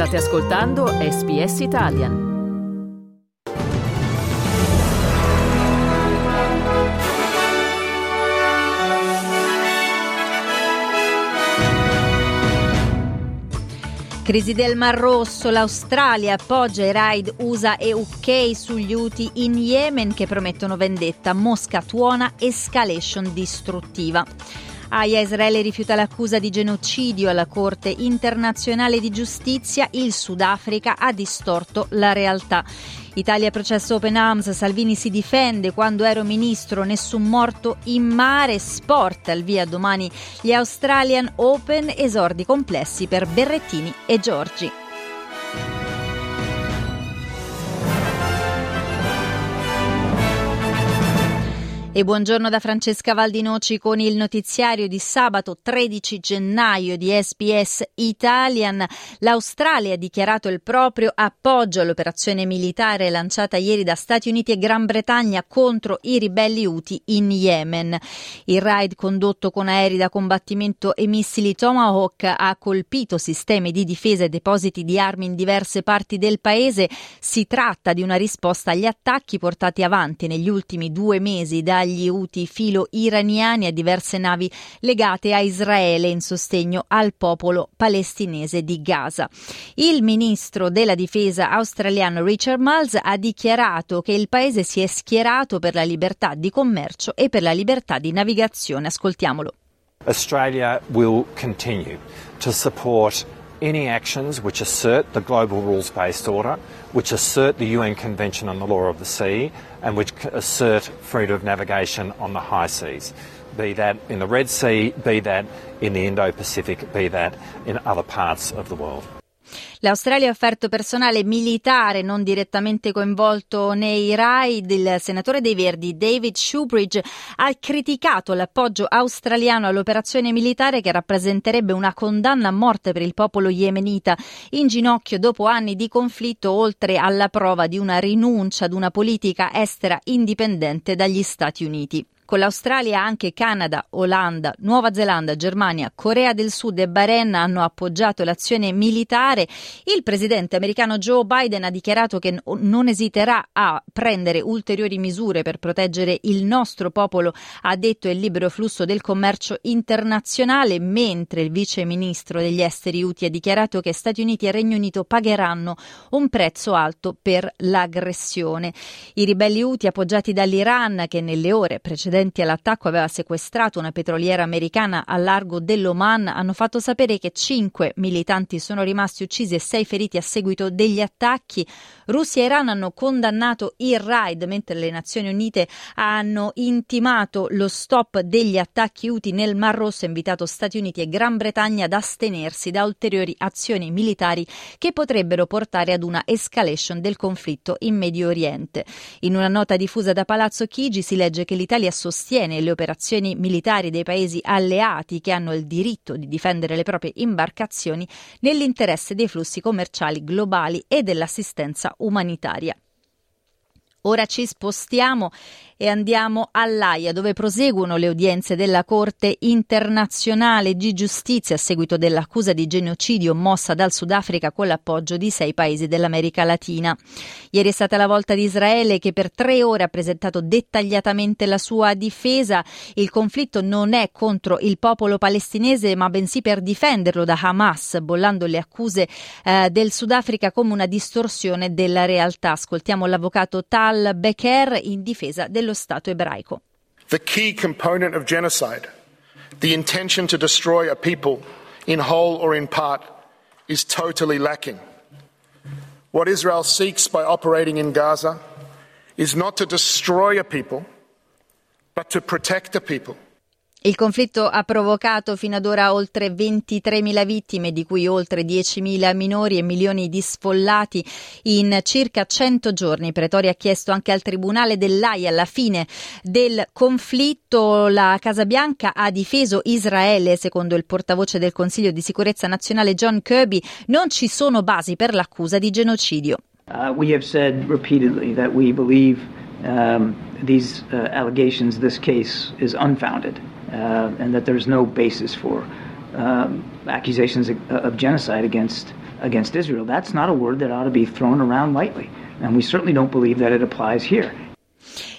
State ascoltando SBS Italian. Crisi del Mar Rosso, l'Australia appoggia i raid USA e UK sugli Houthi in Yemen che promettono vendetta. Mosca tuona escalation distruttiva. Aia Israele rifiuta l'accusa di genocidio alla Corte internazionale di giustizia, il Sudafrica ha distorto la realtà. Italia processo Open Arms, Salvini si difende, quando ero ministro nessun morto in mare, sport al via domani gli Australian Open, esordi complessi per Berrettini e Giorgi. E buongiorno da Francesca Valdinoci con il notiziario di sabato 13 gennaio di SBS Italian. L'Australia ha dichiarato il proprio appoggio all'operazione militare lanciata ieri da Stati Uniti e Gran Bretagna contro i ribelli Houthi in Yemen. Il raid condotto con aerei da combattimento e missili Tomahawk ha colpito sistemi di difesa e depositi di armi in diverse parti del paese. Si tratta di una risposta agli attacchi portati avanti negli ultimi due mesi da dagli Houthi filo iraniani a diverse navi legate a Israele in sostegno al popolo palestinese di Gaza. Il ministro della difesa australiano Richard Miles ha dichiarato che il paese si è schierato per la libertà di commercio e per la libertà di navigazione. Ascoltiamolo. Australia will continue to support any actions which assert the global rules based order, which assert the UN Convention on the Law of the Sea, and which assert freedom of navigation on the high seas. Be that in the Red Sea, be that in the Indo Pacific, be that in other parts of the world. L'Australia ha offerto personale militare non direttamente coinvolto nei raid. Il senatore dei Verdi David Shoebridge ha criticato l'appoggio australiano all'operazione militare che rappresenterebbe una condanna a morte per il popolo yemenita in ginocchio dopo anni di conflitto oltre alla prova di una rinuncia ad una politica estera indipendente dagli Stati Uniti. Con l'Australia anche Canada, Olanda, Nuova Zelanda, Germania, Corea del Sud e Bahrain hanno appoggiato l'azione militare. Il presidente americano Joe Biden ha dichiarato che non esiterà a prendere ulteriori misure per proteggere il nostro popolo, ha detto il libero flusso del commercio internazionale, mentre il vice ministro degli esteri UTI ha dichiarato che Stati Uniti e Regno Unito pagheranno un prezzo alto per l'aggressione. I ribelli UTI appoggiati dall'Iran che nelle ore precedenti precedenti all'attacco aveva sequestrato una petroliera americana al largo dell'Oman hanno fatto sapere che cinque militanti sono rimasti uccisi e sei feriti a seguito degli attacchi. Russia e Iran hanno condannato il raid, mentre le Nazioni Unite hanno intimato lo stop degli attacchi UTI nel Mar Rosso e invitato Stati Uniti e Gran Bretagna ad astenersi da ulteriori azioni militari che potrebbero portare ad una escalation del conflitto in Medio Oriente. In una nota diffusa da Palazzo Chigi si legge che l'Italia sostiene sostiene le operazioni militari dei paesi alleati che hanno il diritto di difendere le proprie imbarcazioni nell'interesse dei flussi commerciali globali e dell'assistenza umanitaria. Ora ci spostiamo e andiamo all'AIA dove proseguono le udienze della Corte internazionale di giustizia a seguito dell'accusa di genocidio mossa dal Sudafrica con l'appoggio di sei paesi dell'America Latina. Ieri è stata la volta di Israele che per tre ore ha presentato dettagliatamente la sua difesa. Il conflitto non è contro il popolo palestinese ma bensì per difenderlo da Hamas, bollando le accuse eh, del Sudafrica come una distorsione della realtà. Ascoltiamo l'avvocato Tal Becker in difesa dello Stato ebraico. The key component of genocide, the intention to destroy a people in whole or in part, is totally lacking. What Israel seeks by operating in Gaza is not to destroy a people, but to protect a people. Il conflitto ha provocato fino ad ora oltre 23.000 vittime, di cui oltre 10.000 minori e milioni di sfollati in circa 100 giorni. Pretoria ha chiesto anche al Tribunale dell'AIA alla fine del conflitto. La Casa Bianca ha difeso Israele, secondo il portavoce del Consiglio di sicurezza nazionale John Kirby. Non ci sono basi per l'accusa di genocidio. Uh, we have said repeatedly that we believe um, these uh, allegations, this case is unfounded. Uh, and that there's no basis for um, accusations of, of genocide against against Israel. That's not a word that ought to be thrown around lightly. And we certainly don't believe that it applies here.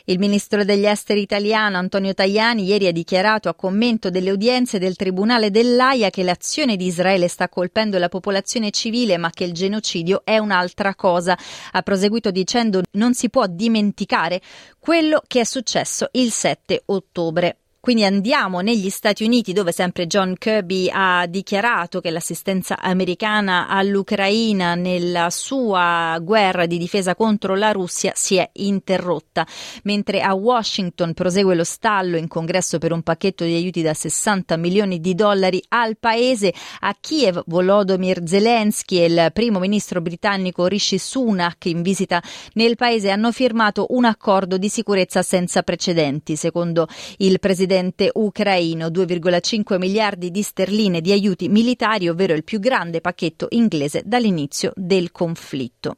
Il ministro degli esteri italiano Antonio Tajani ieri ha dichiarato a commento delle udienze del Tribunale dell'AIA che l'azione di Israele sta colpendo la popolazione civile ma che il genocidio è un'altra cosa. Ha proseguito dicendo non si può dimenticare quello che è successo il 7 ottobre. Quindi andiamo negli Stati Uniti dove sempre John Kirby ha dichiarato che l'assistenza americana all'Ucraina nella sua guerra di difesa contro la Russia si è interrotta, mentre a Washington prosegue lo stallo in congresso per un pacchetto di aiuti da 60 milioni di dollari al paese. A Kiev Volodymyr Zelensky e il primo ministro britannico Rishi Sunak in visita nel paese hanno firmato un accordo di sicurezza senza precedenti, secondo il presidente presidente ucraino 2,5 miliardi di sterline di aiuti militari, ovvero il più grande pacchetto inglese dall'inizio del conflitto.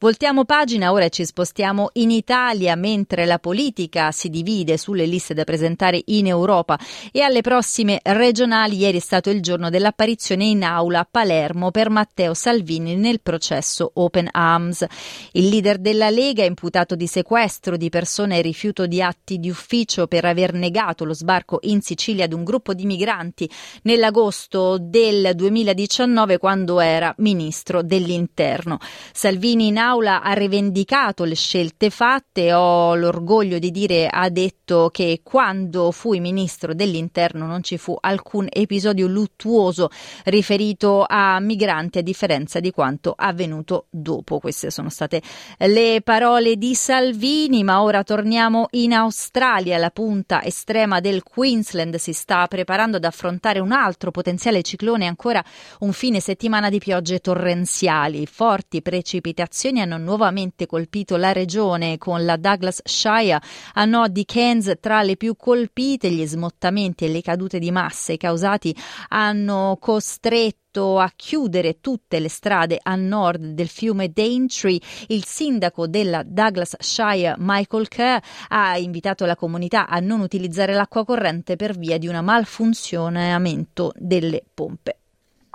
Voltiamo pagina, ora ci spostiamo in Italia mentre la politica si divide sulle liste da presentare in Europa e alle prossime regionali. Ieri è stato il giorno dell'apparizione in aula a Palermo per Matteo Salvini nel processo Open Arms. Il leader della Lega, imputato di sequestro di persone e rifiuto di atti di ufficio per aver negato lo sbarco in Sicilia ad un gruppo di migranti nell'agosto del 2019 quando era ministro dell'interno. Salvini in aula Aula ha rivendicato le scelte fatte. Ho l'orgoglio di dire, ha detto che quando fui ministro dell'interno non ci fu alcun episodio luttuoso riferito a migranti a differenza di quanto avvenuto dopo. Queste sono state le parole di Salvini, ma ora torniamo in Australia. La punta estrema del Queensland si sta preparando ad affrontare un altro potenziale ciclone ancora un fine settimana di piogge torrenziali, forti precipitazioni California hanno nuovamente colpito la regione con la Douglas Shire a nord di Cairns tra le più colpite. Gli smottamenti e le cadute di masse causati hanno costretto a chiudere tutte le strade a nord del fiume Daintree. Il sindaco della Douglas Shire, Michael Kerr, ha invitato la comunità a non utilizzare l'acqua corrente per via di un malfunzionamento delle pompe.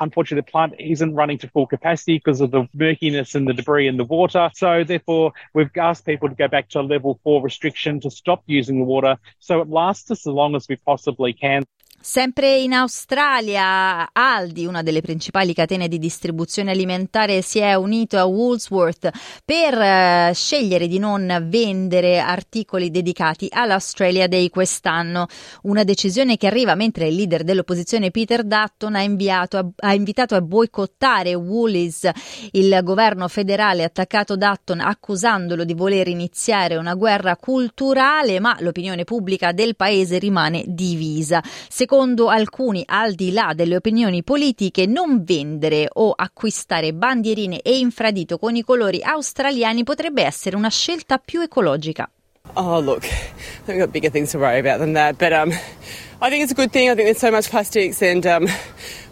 Unfortunately, the plant isn't running to full capacity because of the murkiness and the debris in the water. So, therefore, we've asked people to go back to a level four restriction to stop using the water so it lasts us as long as we possibly can. Sempre in Australia, Aldi, una delle principali catene di distribuzione alimentare, si è unito a Woolworth per eh, scegliere di non vendere articoli dedicati all'Australia Day quest'anno. Una decisione che arriva mentre il leader dell'opposizione Peter Dutton ha, inviato, ha invitato a boicottare Woolies. Il governo federale ha attaccato Dutton accusandolo di voler iniziare una guerra culturale, ma l'opinione pubblica del paese rimane divisa. Secondo Secondo alcuni, al di là delle opinioni politiche, non vendere o acquistare bandierine e infradito con i colori australiani potrebbe essere una scelta più ecologica. Oh, look, I've got bigger things to worry about than that. But um, I think it's a good thing. I think there's so much plastics and um,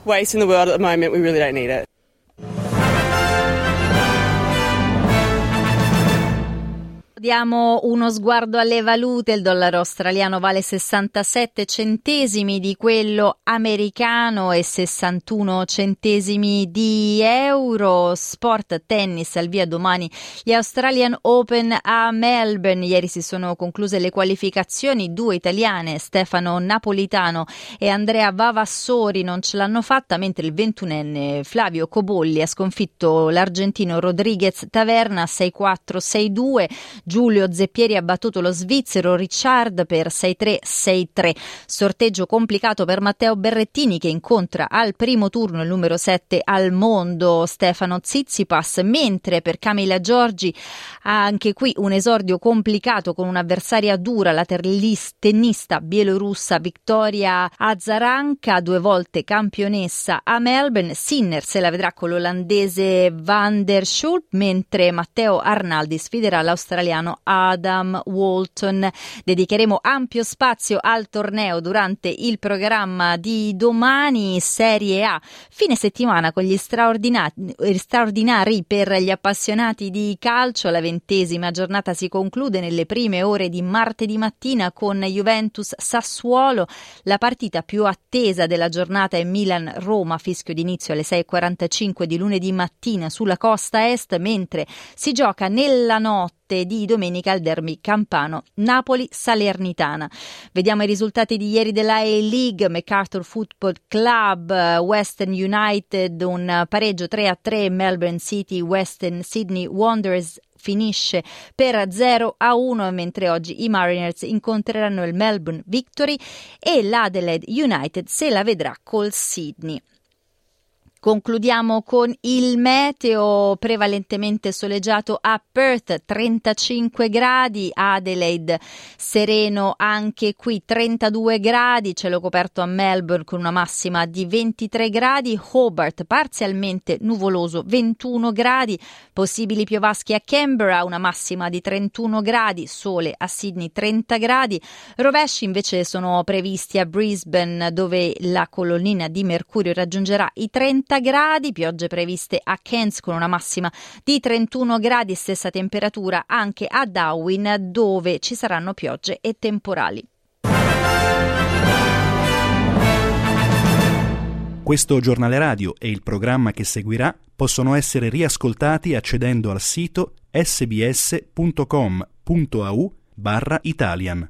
waste in the world at the moment. We really don't need it. Diamo uno sguardo alle valute, il dollaro australiano vale 67 centesimi di quello americano e 61 centesimi di euro. Sport tennis al via domani gli Australian Open a Melbourne. Ieri si sono concluse le qualificazioni, due italiane, Stefano Napolitano e Andrea Vavassori non ce l'hanno fatta, mentre il ventunenne Flavio Cobolli ha sconfitto l'argentino Rodriguez Taverna 6-4-6-2. Giulio Zeppieri ha battuto lo svizzero Richard per 6-3-6-3. Sorteggio complicato per Matteo Berrettini che incontra al primo turno il numero 7 al mondo Stefano Zizipas, mentre per Camila Giorgi anche qui un esordio complicato con un'avversaria dura, la tennista bielorussa Victoria Azaranka, due volte campionessa a Melbourne. Sinner se la vedrà con l'olandese Van der Schulp, mentre Matteo Arnaldi sfiderà l'australiano l'australiano Adam Walton. Dedicheremo ampio spazio al torneo durante il programma di domani Serie A. Fine settimana con gli straordinari, straordinari per gli appassionati di calcio. La ventesima giornata si conclude nelle prime ore di martedì mattina con Juventus Sassuolo. La partita più attesa della giornata è Milan-Roma, fischio d'inizio alle 6.45 di lunedì mattina sulla costa est, mentre si gioca nella notte di domenica al derby campano Napoli-Salernitana. Vediamo i risultati di ieri della A-League, MacArthur Football Club, Western United, un pareggio 3-3, Melbourne City, Western Sydney Wanderers finisce per 0 a 1 mentre oggi i Mariners incontreranno il Melbourne Victory e l'Adelaide United se la vedrà col Sydney. Concludiamo con il meteo prevalentemente soleggiato a Perth, 35 gradi, Adelaide sereno anche qui 32 gradi, cielo coperto a Melbourne con una massima di 23 gradi, Hobart parzialmente nuvoloso 21 gradi, possibili piovaschi a Canberra, una massima di 31 gradi, sole a Sydney 30 gradi, rovesci invece sono previsti a Brisbane dove la colonnina di mercurio raggiungerà i 30 30 gradi, piogge previste a Cairns con una massima di 31 gradi, stessa temperatura anche a Darwin dove ci saranno piogge e temporali. Questo giornale radio e il programma che seguirà possono essere riascoltati accedendo al sito sbs.com.au barra Italian.